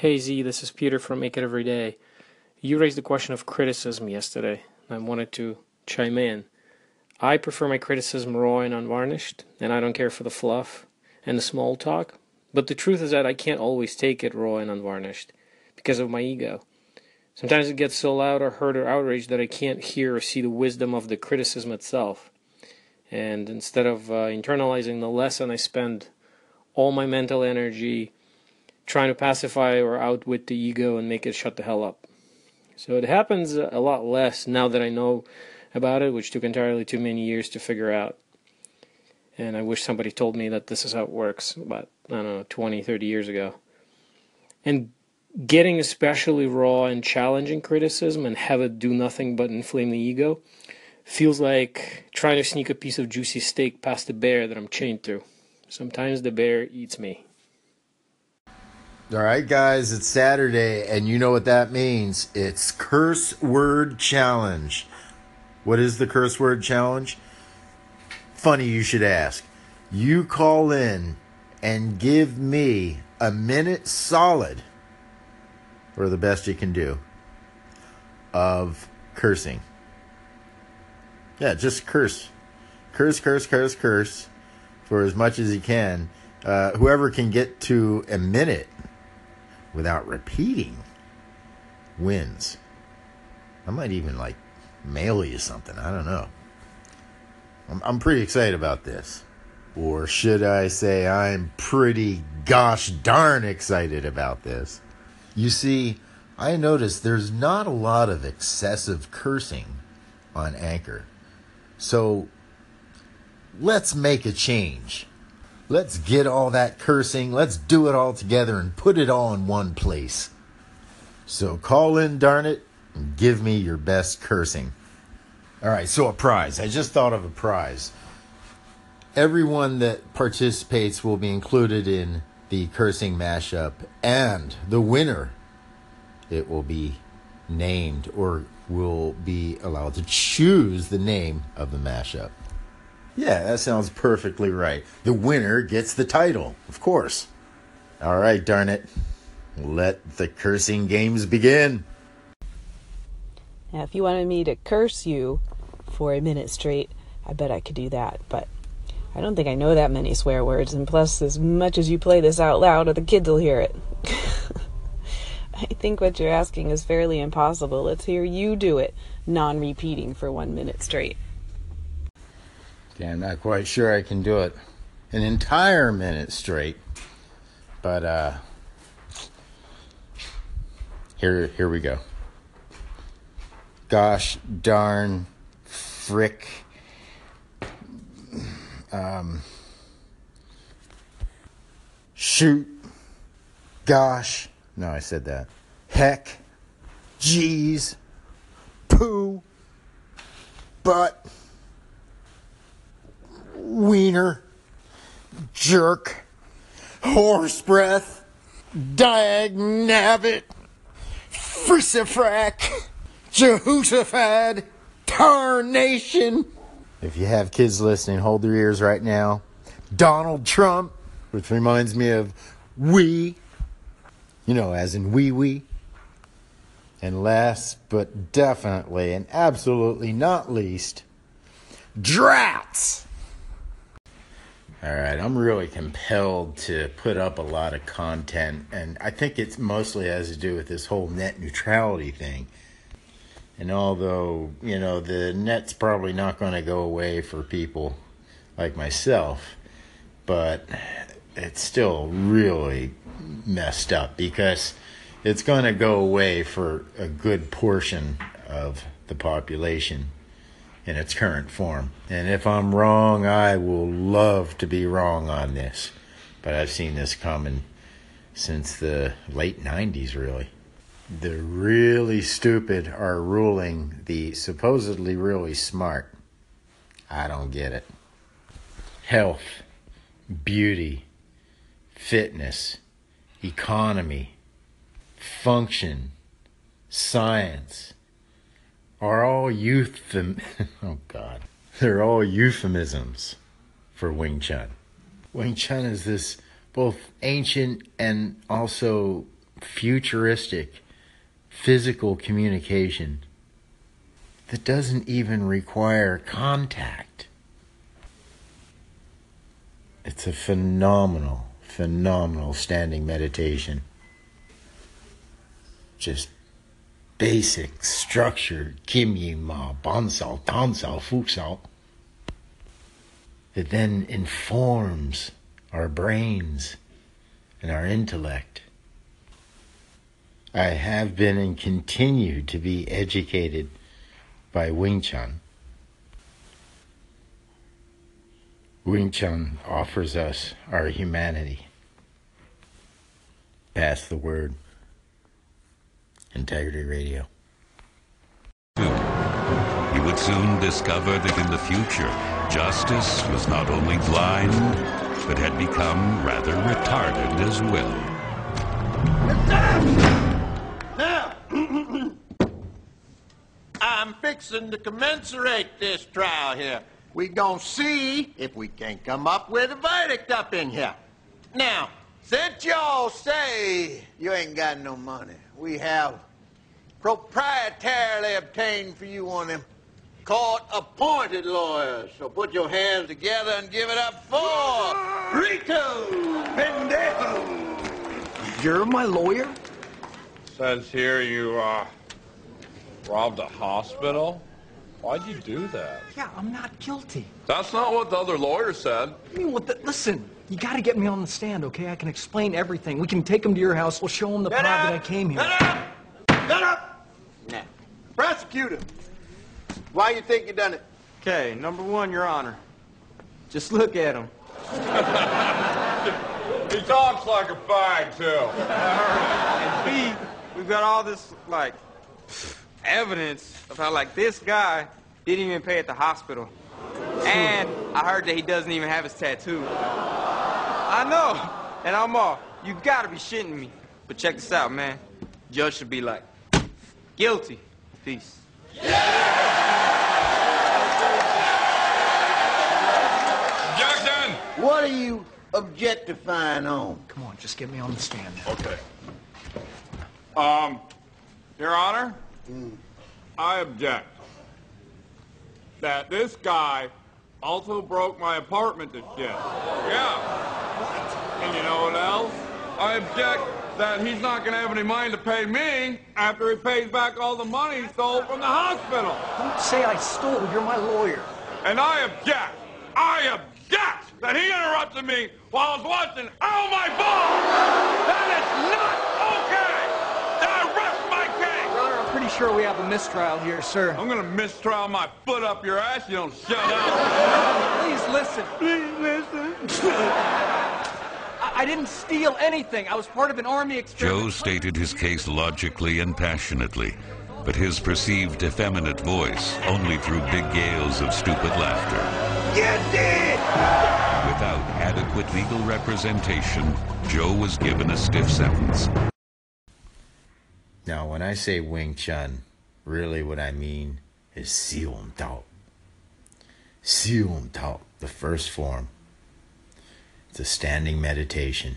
Hey Z, this is Peter from Make It Every Day. You raised the question of criticism yesterday, and I wanted to chime in. I prefer my criticism raw and unvarnished, and I don't care for the fluff and the small talk. But the truth is that I can't always take it raw and unvarnished because of my ego. Sometimes it gets so loud or hurt or outraged that I can't hear or see the wisdom of the criticism itself. And instead of uh, internalizing the lesson, I spend all my mental energy trying to pacify or outwit the ego and make it shut the hell up. So it happens a lot less now that I know about it, which took entirely too many years to figure out. And I wish somebody told me that this is how it works about, I don't know, 20, 30 years ago. And getting especially raw and challenging criticism and have it do nothing but inflame the ego feels like trying to sneak a piece of juicy steak past the bear that I'm chained to. Sometimes the bear eats me. All right, guys, it's Saturday, and you know what that means. It's Curse Word Challenge. What is the Curse Word Challenge? Funny you should ask. You call in and give me a minute solid, or the best you can do, of cursing. Yeah, just curse. Curse, curse, curse, curse for as much as you can. Uh, whoever can get to a minute without repeating wins. I might even like mail you something. I don't know. I'm, I'm pretty excited about this. Or should I say, I'm pretty gosh darn excited about this. You see, I noticed there's not a lot of excessive cursing on Anchor. So let's make a change. Let's get all that cursing, let's do it all together and put it all in one place. So call in, darn it, and give me your best cursing. All right, so a prize. I just thought of a prize. Everyone that participates will be included in the cursing mashup, and the winner, it will be named or will be allowed to choose the name of the mashup. Yeah, that sounds perfectly right. The winner gets the title, of course. All right, darn it. Let the cursing games begin. Now, if you wanted me to curse you for a minute straight, I bet I could do that. But I don't think I know that many swear words. And plus, as much as you play this out loud, the kids will hear it. I think what you're asking is fairly impossible. Let's hear you do it, non repeating for one minute straight. I'm not quite sure I can do it an entire minute straight, but uh, here here we go. Gosh darn frick. Um, shoot. Gosh. No, I said that. Heck. Jeez. Poo. But wiener, jerk, horse breath, diagnabbit, frissifrack, Jehoshaphat, tarnation. If you have kids listening, hold their ears right now. Donald Trump, which reminds me of we, you know, as in wee wee. And last but definitely and absolutely not least, drats. All right, I'm really compelled to put up a lot of content, and I think it mostly has to do with this whole net neutrality thing. And although, you know, the net's probably not going to go away for people like myself, but it's still really messed up because it's going to go away for a good portion of the population in its current form. And if I'm wrong, I will love to be wrong on this. But I've seen this coming since the late 90s, really. The really stupid are ruling the supposedly really smart. I don't get it. Health, beauty, fitness, economy, function, science are all euphem oh god they're all euphemisms for Wing Chun. Wing Chun is this both ancient and also futuristic physical communication that doesn't even require contact. It's a phenomenal, phenomenal standing meditation. Just basic, structure, Kim Yi Ma, Bansao, Tansao, Fuksao that then informs our brains and our intellect. I have been and continue to be educated by Wing Chun. Wing Chun offers us our humanity. Pass the word. Integrity Radio. He would soon discover that in the future, justice was not only blind, but had become rather retarded as well. Now, I'm fixing to commensurate this trial here. We gonna see if we can't come up with a verdict up in here. Now, since y'all say you ain't got no money, we have proprietarily obtained for you on them court-appointed lawyers. So put your hands together and give it up for Frito Pendejo. You're my lawyer? Says here you, uh, robbed a hospital? Why'd you do that? Yeah, I'm not guilty. That's not what the other lawyer said. I mean, what the, listen, you gotta get me on the stand, okay? I can explain everything. We can take him to your house. We'll show him the Get pod up! that I came here. Get up! Get up! Now, prosecutor, why you think you done it? Okay, number one, Your Honor. Just look at him. He talks like a fag, too. And B, we've got all this, like, evidence of how, like, this guy didn't even pay at the hospital. And I heard that he doesn't even have his tattoo. I know. And I'm all, you gotta be shitting me. But check this out, man. Judge should be like, guilty. Peace. Objection! What are you objectifying on? Come on, just get me on the stand. Okay. Um, Your Honor, I object that this guy also broke my apartment to shit. Yeah. What? And you know what else? I object that he's not going to have any money to pay me after he pays back all the money he stole from the hospital. Don't say I stole. You're my lawyer. And I object, I object that he interrupted me while I was watching Oh My Ball! That is not sure we have a mistrial here, sir. I'm gonna mistrial my foot up your ass, you don't shut up. Please listen. Please listen. I, I didn't steal anything. I was part of an army experiment. Joe stated his case logically and passionately, but his perceived effeminate voice only threw big gales of stupid laughter. You did! Without adequate legal representation, Joe was given a stiff sentence. Now, when I say Wing Chun, really what I mean is Sium Tao. Sium Tao, the first form. It's a standing meditation.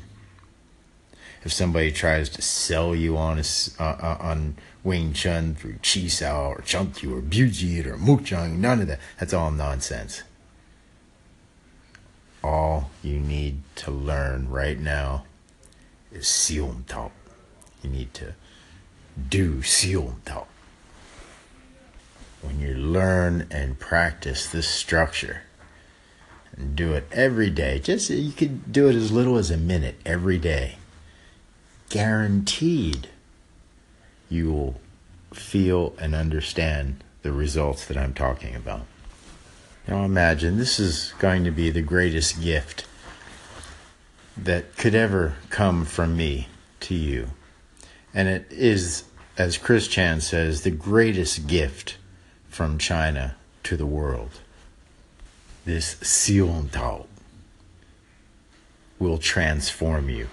If somebody tries to sell you on a uh, uh, on Wing Chun through Chi Sao or Chunky or Bujit or Mukchang, none of that. That's all nonsense. All you need to learn right now is Sium Tao. You need to do Sium Tao. When you learn and practice this structure and do it every day, just you could do it as little as a minute every day. Guaranteed you will feel and understand the results that I'm talking about. Now imagine this is going to be the greatest gift that could ever come from me to you. And it is, as Chris Chan says, the greatest gift from China to the world. This Sion Tao will transform you.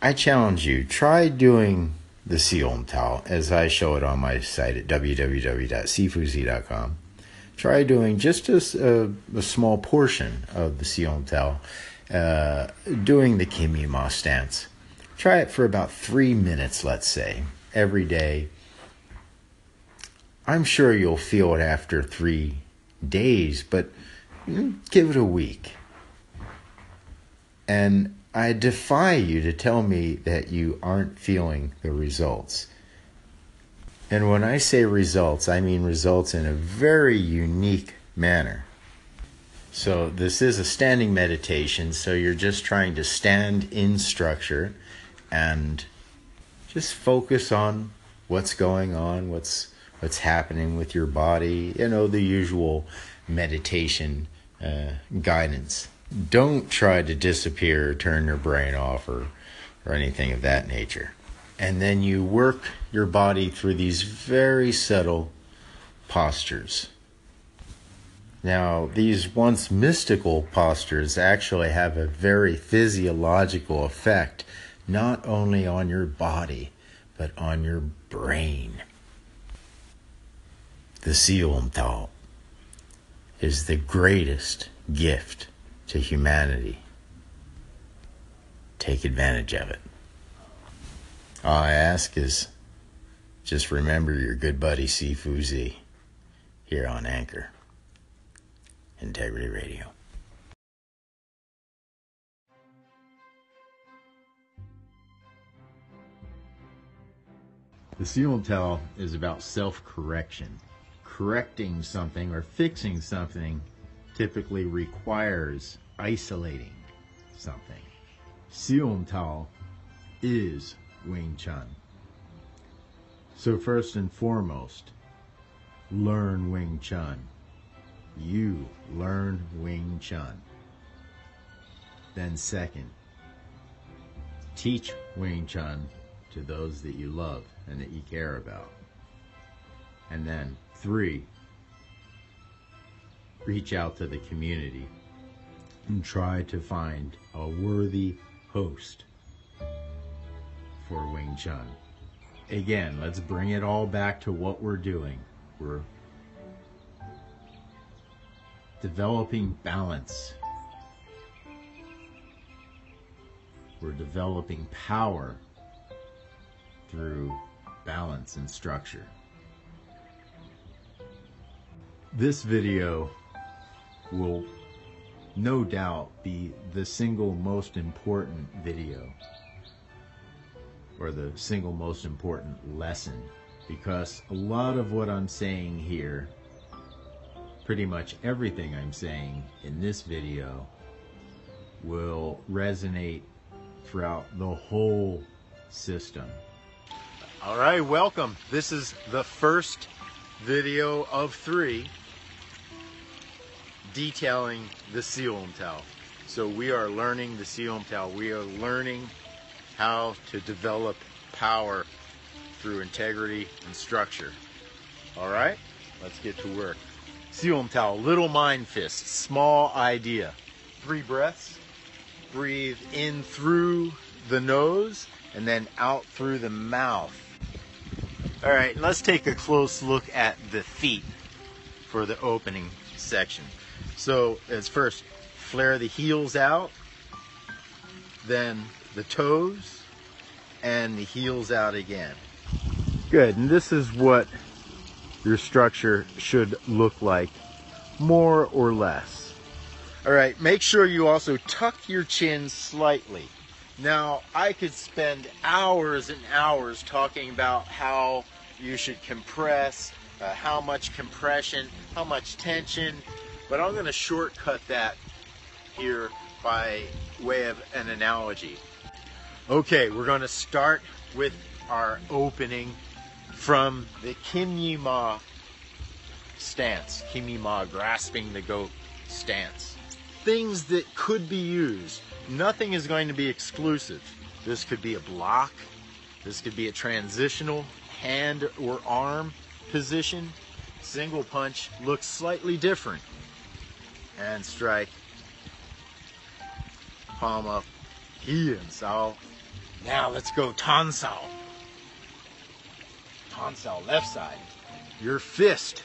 I challenge you, try doing the Sion Tao as I show it on my site at www.cfuzi.com. Try doing just a, a, small portion of the Sion Tao, uh, doing the Kimi Ma stance Try it for about three minutes, let's say, every day. I'm sure you'll feel it after three days, but give it a week. And I defy you to tell me that you aren't feeling the results. And when I say results, I mean results in a very unique manner. So, this is a standing meditation, so you're just trying to stand in structure and just focus on what's going on, what's what's happening with your body, you know, the usual meditation uh, guidance. Don't try to disappear, turn your brain off, or, or anything of that nature. And then you work your body through these very subtle postures. Now, these once mystical postures actually have a very physiological effect, not only on your body, but on your brain. The Seelental is the greatest gift to humanity. Take advantage of it. All I ask is just remember your good buddy Sifu Z here on Anchor. Integrity Radio. The Seelental is about self correction. Correcting something or fixing something typically requires isolating something. Seelental is Wing Chun. So, first and foremost, learn Wing Chun. You learn Wing Chun. Then, second, teach Wing Chun to those that you love and that you care about. And then, three, reach out to the community and try to find a worthy host for Wing Chun. Again, let's bring it all back to what we're doing. We're developing balance. We're developing power through balance and structure. This video will no doubt be the single most important video or the single most important lesson because a lot of what I'm saying here, pretty much everything I'm saying in this video, will resonate throughout the whole system. All right, welcome. This is the first video of three detailing the Seelental. So we are learning the Seelental. We are learning how to develop power through integrity and structure. All right, let's get to work. Seelental, little mind fist, small idea. Three breaths. Breathe in through the nose and then out through the mouth. All right, let's take a close look at the feet for the opening section. So, as first, flare the heels out, then the toes, and the heels out again. Good, and this is what your structure should look like, more or less. All right, make sure you also tuck your chin slightly. Now, I could spend hours and hours talking about how you should compress, uh, how much compression, how much tension, but I'm going to shortcut that here by way of an analogy. Okay, we're going to start with our opening from the Kimyi-ma stance. Kimyi-ma, grasping the goat stance. Things that could be used. Nothing is going to be exclusive. This could be a block. This could be a transitional hand or arm position. Single punch looks slightly different. And strike. Palm up. He and Sao. Now let's go Tansao. Tansao, left side. Your fist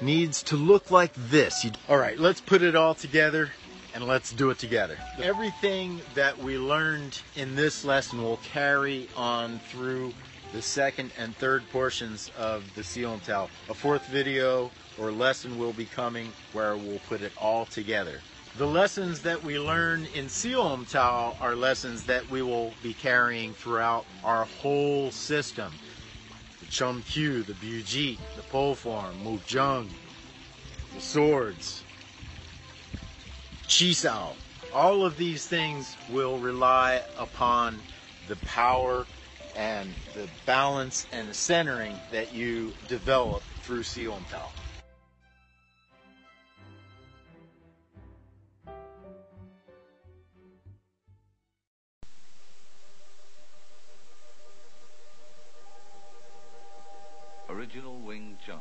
needs to look like this. All right, let's put it all together and let's do it together. Everything that we learned in this lesson will carry on through the second and third portions of the Seal and Tell. A fourth video or lesson will be coming where we'll put it all together. The lessons that we learn in Seolam Tao are lessons that we will be carrying throughout our whole system. The Chum Kiu, the Bujit, the pole form, mu Mujung, the swords, Chisao. All of these things will rely upon the power and the balance and the centering that you develop through Seolam Tao. Original Wing Chun.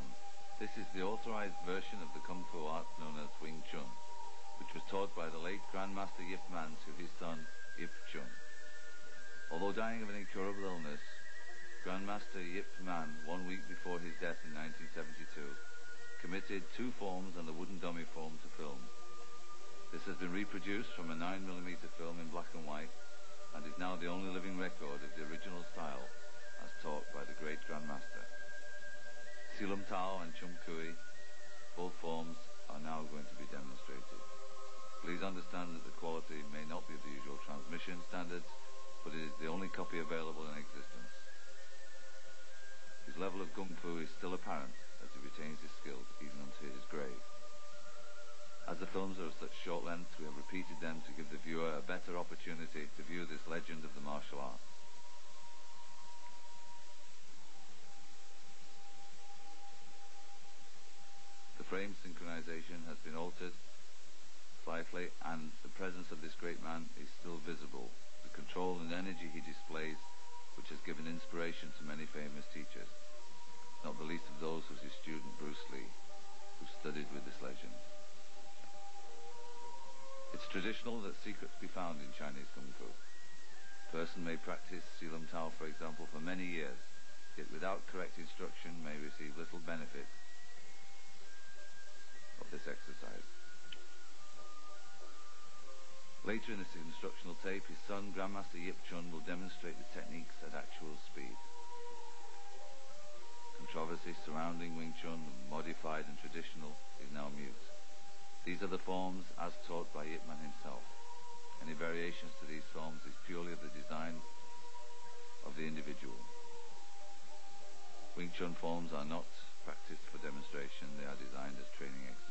This is the authorized version of the Kung Fu art known as Wing Chun, which was taught by the late Grandmaster Yip Man to his son Yip Chun. Although dying of an incurable illness, Grandmaster Yip Man, one week before his death in 1972, committed two forms and the wooden dummy form to film. This has been reproduced from a 9mm film in black and white and is now the only living record of the original style as taught by the great Grandmaster. Siu Lim Tao and Chum Kiu, both forms are now going to be demonstrated. Please understand that the quality may not be of the usual transmission standards, but it is the only copy available in existence. His level of Kung Fu is still apparent as he retains his skills even unto his grave. As the films are of such short length, we have repeated them to give the viewer a better opportunity to view this legend of the martial arts. The frame synchronization has been altered slightly and the presence of this great man is still visible. The control and energy he displays which has given inspiration to many famous teachers, not the least of those was his student Bruce Lee, who studied with this legend. It's traditional that secrets be found in Chinese Kung Fu. A person may practice Siu Lim Tao, for example, for many years, yet without correct instruction may Later in this instructional tape, his son, Grandmaster Yip Chun, will demonstrate the techniques at actual speed. Controversy surrounding Wing Chun, modified and traditional, is now mute. These are the forms as taught by Yip Man himself. Any variations to these forms is purely of the design of the individual. Wing Chun forms are not practiced for demonstration, they are designed as training exercises.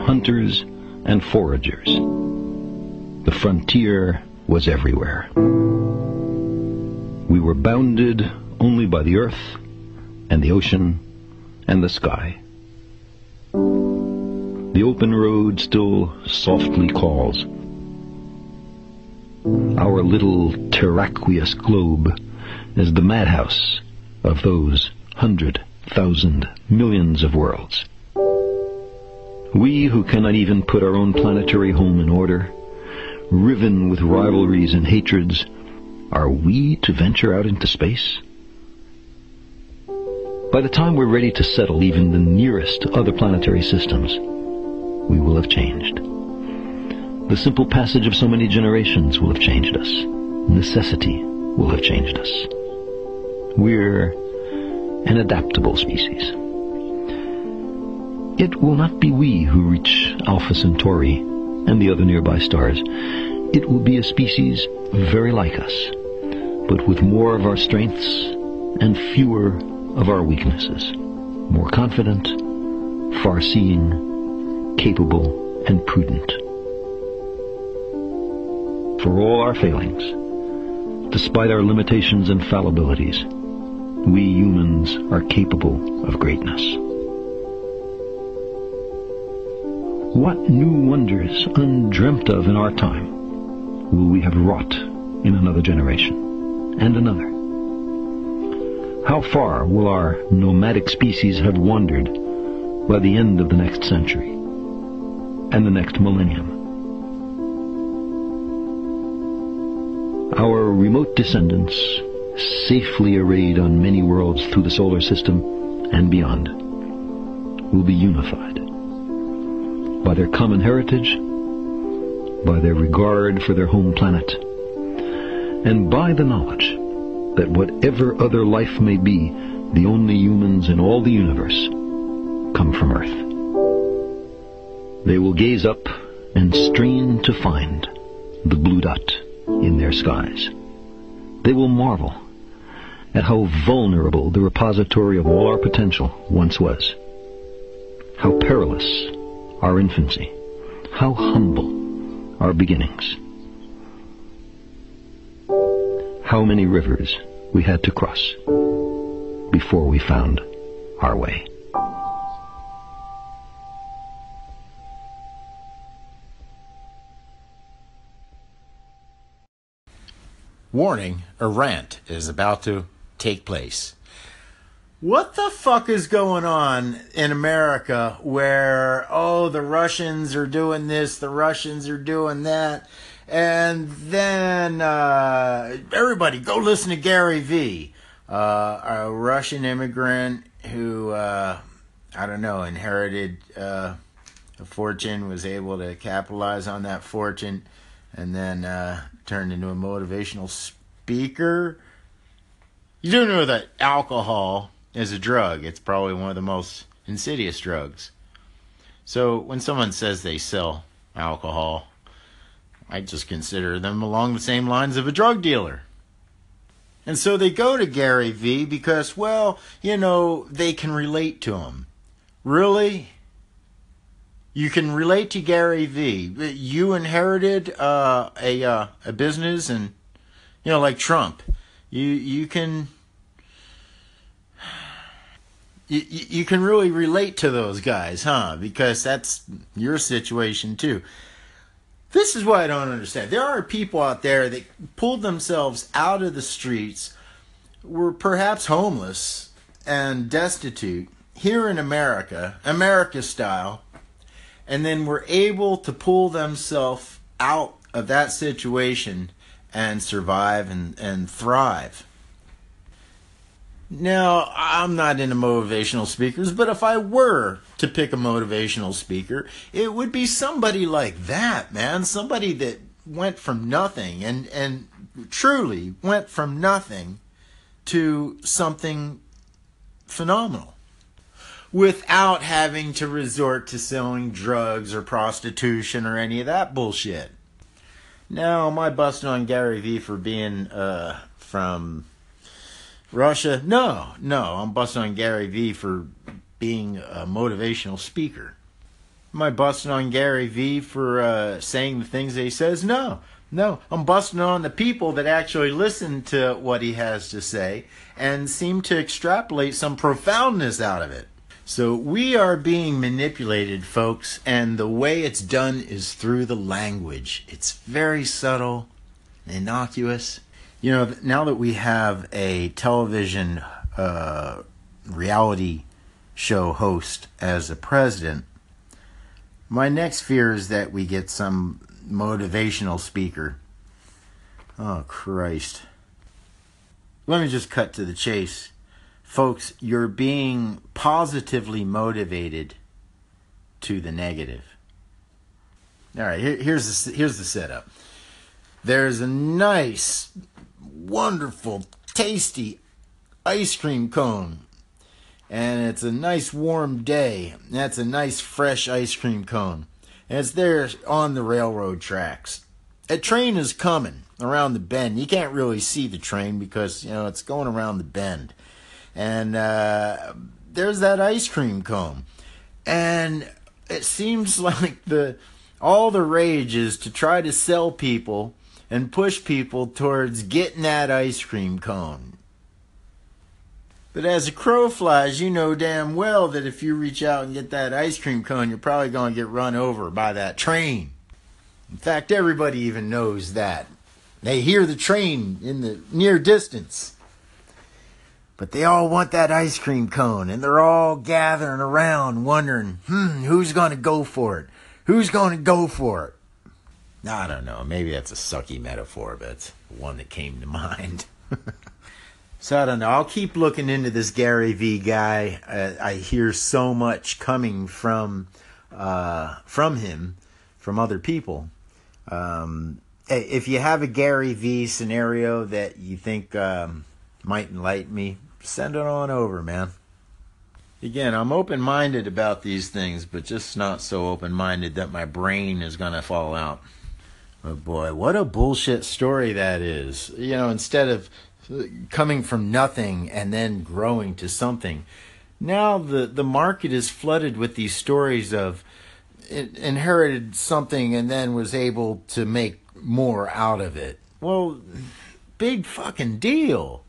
Hunters and foragers. The frontier was everywhere. We were bounded only by the earth and the ocean and the sky. The open road still softly calls. Our little terraqueous globe is the madhouse of those hundred thousand millions of worlds. We who cannot even put our own planetary home in order, riven with rivalries and hatreds, are we to venture out into space? By the time we're ready to settle even the nearest other planetary systems, we will have changed. The simple passage of so many generations will have changed us. Necessity will have changed us. We're an adaptable species. It will not be we who reach Alpha Centauri and the other nearby stars. It will be a species very like us, but with more of our strengths and fewer of our weaknesses. More confident, far-seeing, capable, and prudent. For all our failings, despite our limitations and fallibilities, we humans are capable of greatness. What new wonders undreamt of in our time will we have wrought in another generation and another? How far will our nomadic species have wandered by the end of the next century and the next millennium? Our remote descendants, safely arrayed on many worlds through the solar system and beyond, will be unified by their common heritage, by their regard for their home planet, and by the knowledge that whatever other life may be, the only humans in all the universe come from Earth. They will gaze up and strain to find the blue dot in their skies. They will marvel at how vulnerable the repository of all our potential once was. How perilous our infancy. How humble our beginnings. How many rivers we had to cross before we found our way. Warning, a rant is about to take place. What the fuck is going on in America where, oh, the Russians are doing this, the Russians are doing that, and then uh, everybody go listen to Gary Vee, uh, a Russian immigrant who, uh, I don't know, inherited uh, a fortune, was able to capitalize on that fortune, and then uh, turned into a motivational speaker. You do know that alcohol is a drug. It's probably one of the most insidious drugs. So when someone says they sell alcohol, I just consider them along the same lines of a drug dealer. And so they go to Gary Vee because, well, you know, they can relate to him. Really? You can relate to Gary Vee. You inherited uh, a uh, a business, and you know, like Trump, you you can you, you can really relate to those guys, huh? Because that's your situation too. This is what I don't understand. There are people out there that pulled themselves out of the streets, were perhaps homeless and destitute here in America, America style, and then were able to pull themselves out of that situation and survive and, and thrive. Now, I'm not into motivational speakers, but if I were to pick a motivational speaker, it would be somebody like that, man. Somebody that went from nothing and, and truly went from nothing to something phenomenal without having to resort to selling drugs or prostitution or any of that bullshit. Now, I busting on Gary Vee for being uh, from Russia? No, no, I'm busting on Gary Vee for being a motivational speaker. Am I busting on Gary Vee for uh, saying the things that he says? No. No, I'm busting on the people that actually listen to what he has to say and seem to extrapolate some profoundness out of it. So we are being manipulated, folks, and the way it's done is through the language. It's very subtle, innocuous. You know, now that we have a television uh, reality show host as a president, my next fear is that we get some motivational speaker. Oh, Christ. Let me just cut to the chase. Folks, you're being positively motivated to the negative. All right, here, here's the, here's the setup. There's a nice, wonderful, tasty ice cream cone and it's a nice warm day. That's a nice fresh ice cream cone. And it's there on the railroad tracks. A train is coming around the bend. You can't really see the train because, you know, it's going around the bend. And uh, there's that ice cream cone. And it seems like the all the rage is to try to sell people and push people towards getting that ice cream cone. But as a crow flies, you know damn well that if you reach out and get that ice cream cone, you're probably going to get run over by that train. In fact, everybody even knows that. They hear the train in the near distance. But they all want that ice cream cone, and they're all gathering around wondering, hmm, who's going to go for it? Who's going to go for it? I don't know. Maybe that's a sucky metaphor, but it's one that came to mind. So I don't know. I'll keep looking into this Gary Vee guy. Uh, I hear so much coming from uh, from him, from other people. Um, if you have a Gary Vee scenario that you think um, might enlighten me, send it on over, man. Again, I'm open minded about these things, but just not so open minded that my brain is going to fall out. Oh boy, what a bullshit story that is. You know, instead of coming from nothing and then growing to something. Now the, the market is flooded with these stories of inherited something and then was able to make more out of it. Well, big fucking deal.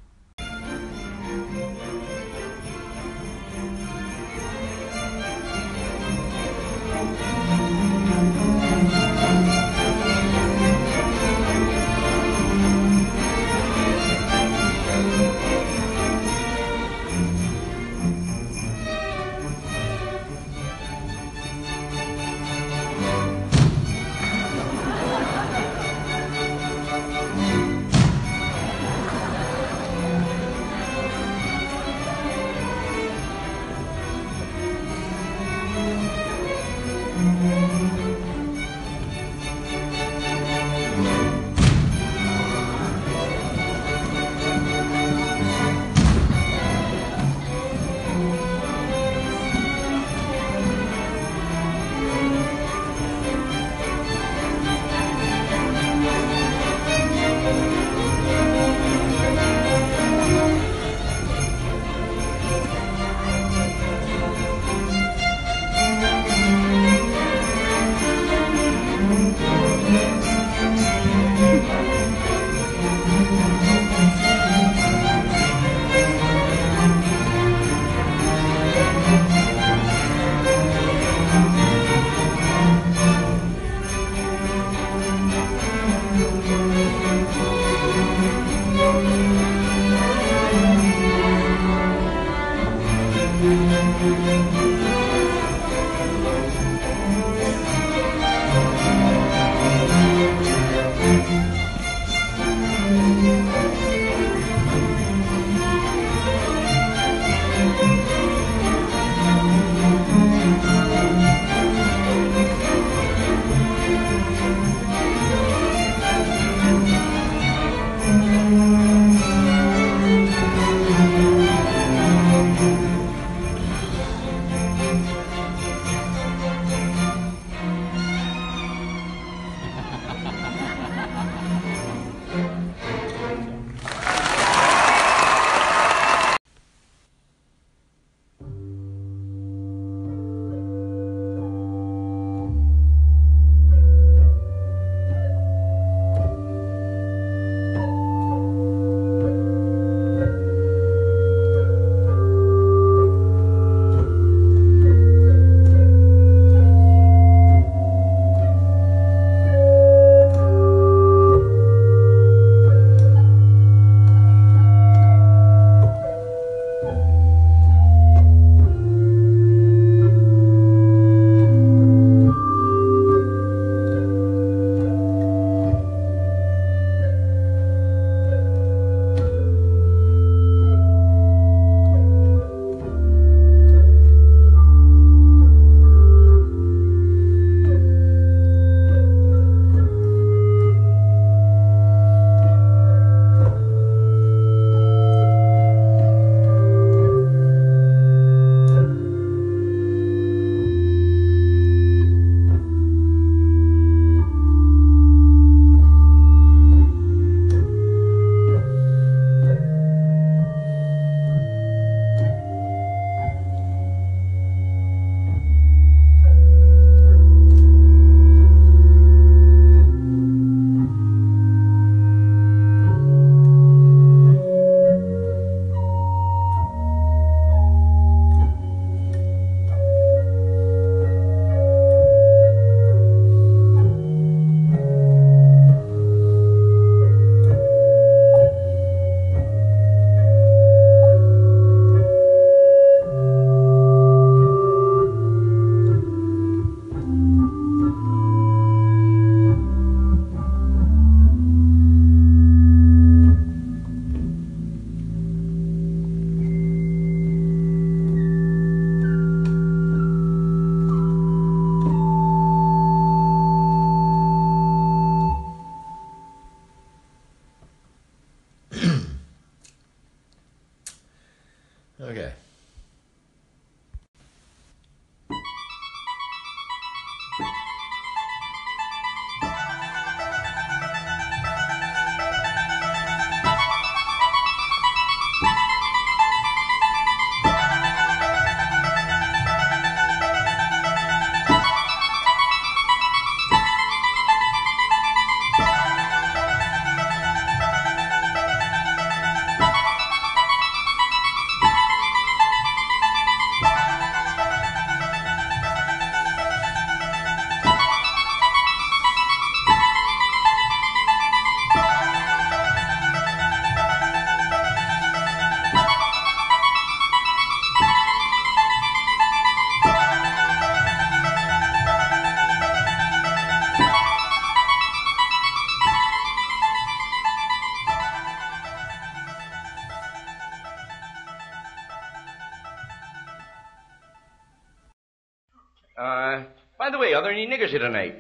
Here tonight?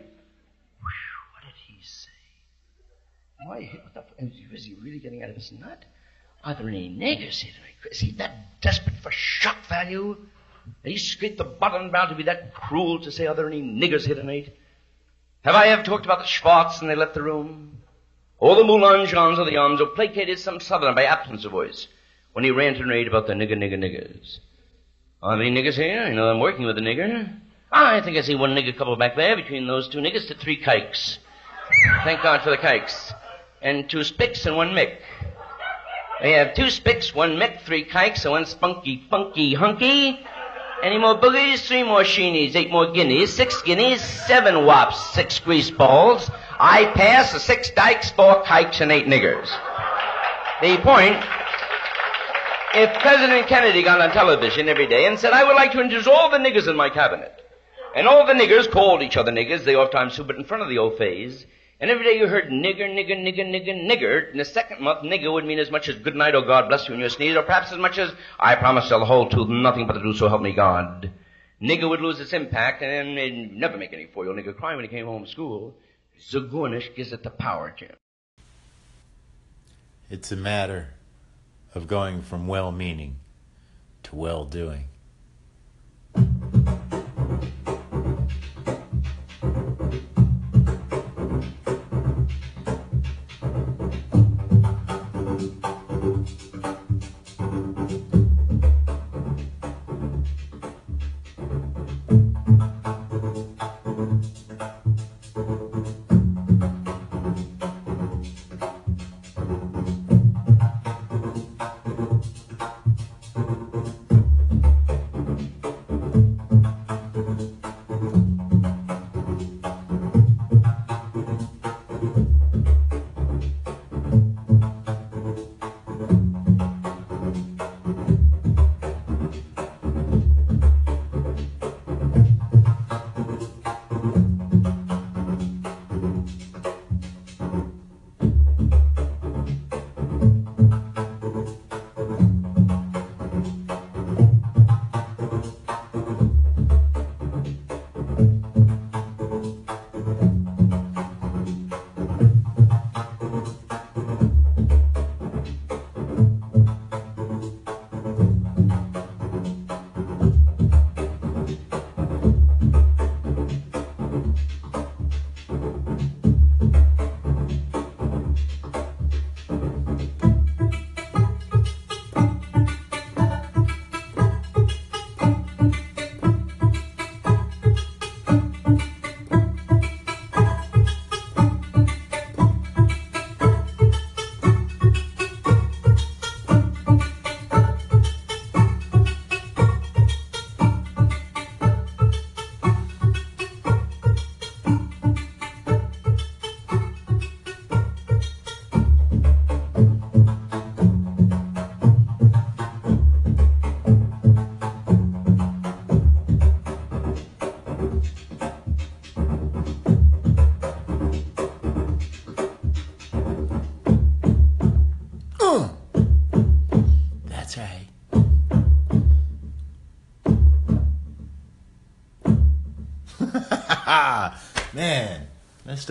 What did he say? Why, what the, he really getting out of his nut? Are there any niggers here tonight? Is he that desperate for shock value? Did he scrape the bottom bound to be that cruel to say, are there any niggers here tonight? Have I ever talked about the Schwartz and they left the room? Or the Moulin Jeans or the arms who placated some southerner by absence of voice when he ranted and raved about the nigger, nigger, niggers? Are there any niggers here? You know I'm working with a nigger. Ah, I think I see one nigger couple back there. Between those two niggers to three kikes. Thank God for the kikes. And two spicks and one mick. We have two spicks, one mick, three kikes, and one spunky, funky, hunky. Any more boogies? Three more sheenies, eight more guineas, six guineas, seven wops, six grease balls. I pass the six dykes, four kikes, and eight niggers. The point, if President Kennedy got on television every day and said, I would like to introduce all the niggers in my cabinet, and all the niggers called each other niggers, they oftentimes stood in front of the old phase, and every day you heard nigger, nigger, nigger, nigger, nigger. In the second month, nigger would mean as much as good night or God bless you in your sneeze, or perhaps as much as I promise to tell the whole truth, nothing but the truth, so help me God. Nigger would lose its impact, and then never make any four-year-old nigger cry when he came home from school. Zagornish gives it the power, Jim. It's a matter of going from well meaning to well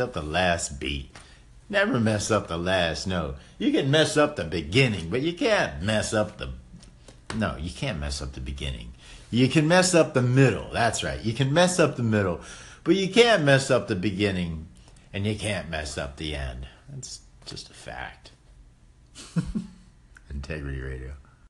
up the last beat. Never mess up the last note. You can mess up the beginning, but you can't mess up the. No, you can't mess up the beginning. You can mess up the middle. That's right. You can mess up the middle, but you can't mess up the beginning, and you can't mess up the end. That's just a fact. Integrity Radio.